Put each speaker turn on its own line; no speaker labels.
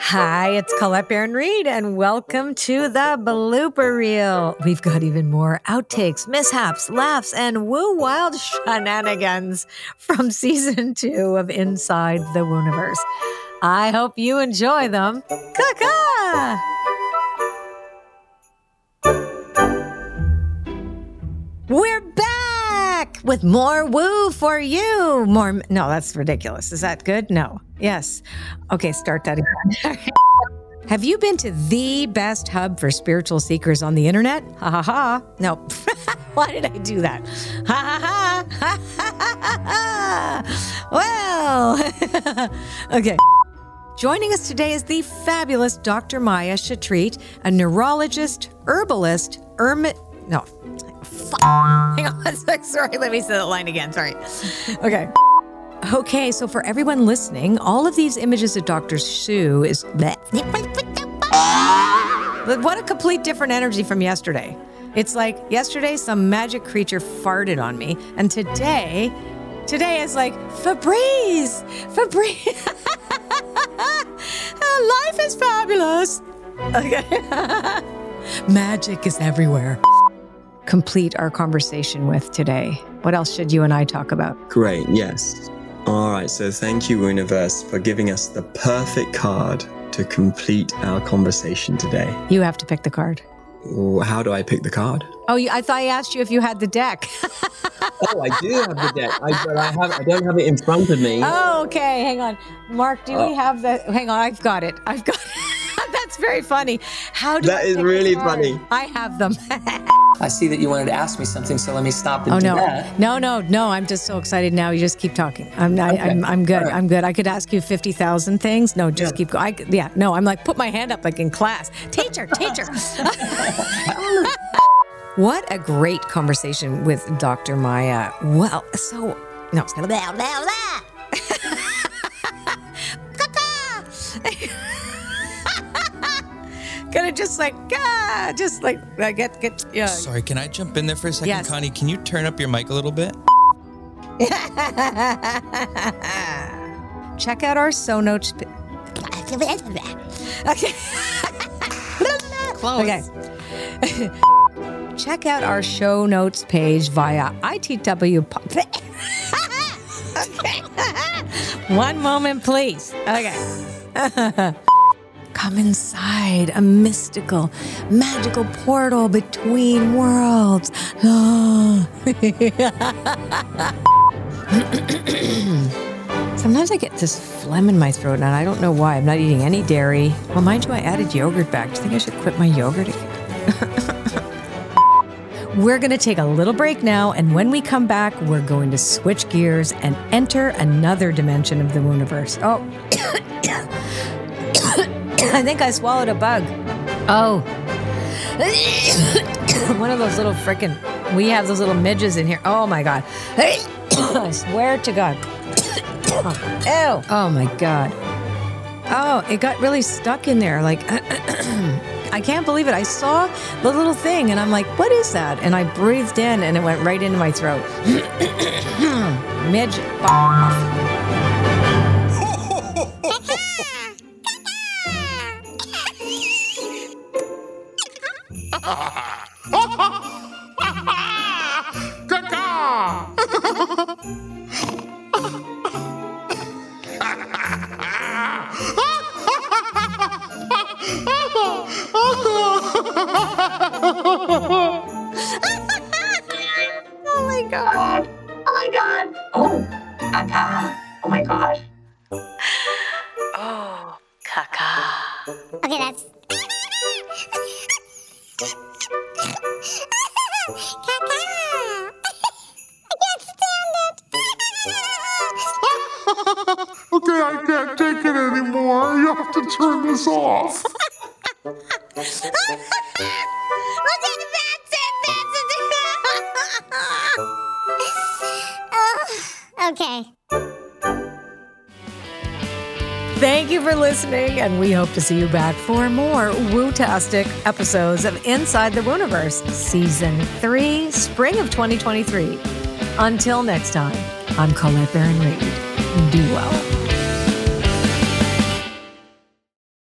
Hi, it's Colette Baron Reid, and welcome to the blooper reel. We've got even more outtakes, mishaps, laughs, and woo wild shenanigans from season two of Inside the Wooniverse. I hope you enjoy them. Caca! With more woo for you. More, no, that's ridiculous. Is that good? No. Yes. Okay, start that again. Have you been to the best hub for spiritual seekers on the internet? Ha ha ha. No. Why did I do that? Ha ha ha. Ha ha ha. Well, okay. Joining us today is the fabulous Dr. Maya Shetreat, a neurologist, herbalist, hermit. No. Fuck. Hang on. Sorry, let me say that line again. Sorry. Okay. Okay, so for everyone listening, all of these images of Dr. Sue is. What a complete different energy from yesterday. It's like yesterday, some magic creature farted on me, and today, today is like Febreze, Febreze. Life is fabulous. Okay. Magic is everywhere. Complete our conversation with today. What else should you and I talk about?
Great, yes. All right, so thank you, Universe, for giving us the perfect card to complete our conversation today.
You have to pick the card.
How do I pick the card?
Oh, I thought I asked you if you had the deck.
Oh, I do have the deck, I, but I have I don't have it in front of me.
oh, okay. Hang on. Mark, do we
Oh.
have the. Hang on. I've got it. I've got That's very funny. How do
That
I
is really funny.
I have them.
I see that you wanted to ask me something, so let me stop and
Oh
do
no,
that.
no, no, no! I'm just so excited now. You just keep talking. I'm, I, I'm, I'm good.
All right.
I'm good. I could ask you fifty thousand things. No, just
Yeah.
keep going. I, yeah, no, I'm like put my hand up like in class. Teacher, teacher. what a great conversation with Dr. Maya. Well, so no, blah, blah, blah. Just like ah, just like uh, get get yeah.
Sorry, can I jump in there for a second,
Yes.
Connie? Can you turn up your mic a little bit?
Check out our show notes. p- Okay. Okay. Check out our show notes page via ITW. po- okay. One moment, please. Okay. Come inside a mystical, magical portal between worlds. Sometimes I get this phlegm in my throat, and I don't know why. I'm not eating any dairy. Well, mind you, I added yogurt back. Do you think I should quit my yogurt again? we're going to take a little break now, and when we come back, we're going to switch gears and enter another dimension of the universe. Oh, I think I swallowed a bug. Oh. One of those little frickin' we have those little midges in here. Oh my god. I swear to God. Ew. Oh my god. Oh, it got really stuck in there. Like I can't believe it. I saw the little thing and I'm like, what is that? And I breathed in and it went right into my throat. Midget. Oh my god.
Oh my god. Oh, caca. Oh my god.
Oh, caca.
Okay, that's.
Okay, I can't take it anymore. You have to turn this off.
Thank you for listening, and we hope to see you back for more woo-tastic episodes of Inside the Wooniverse, Season 3, Spring of 2023. Until next time, I'm Colette Baron Reid. Do well.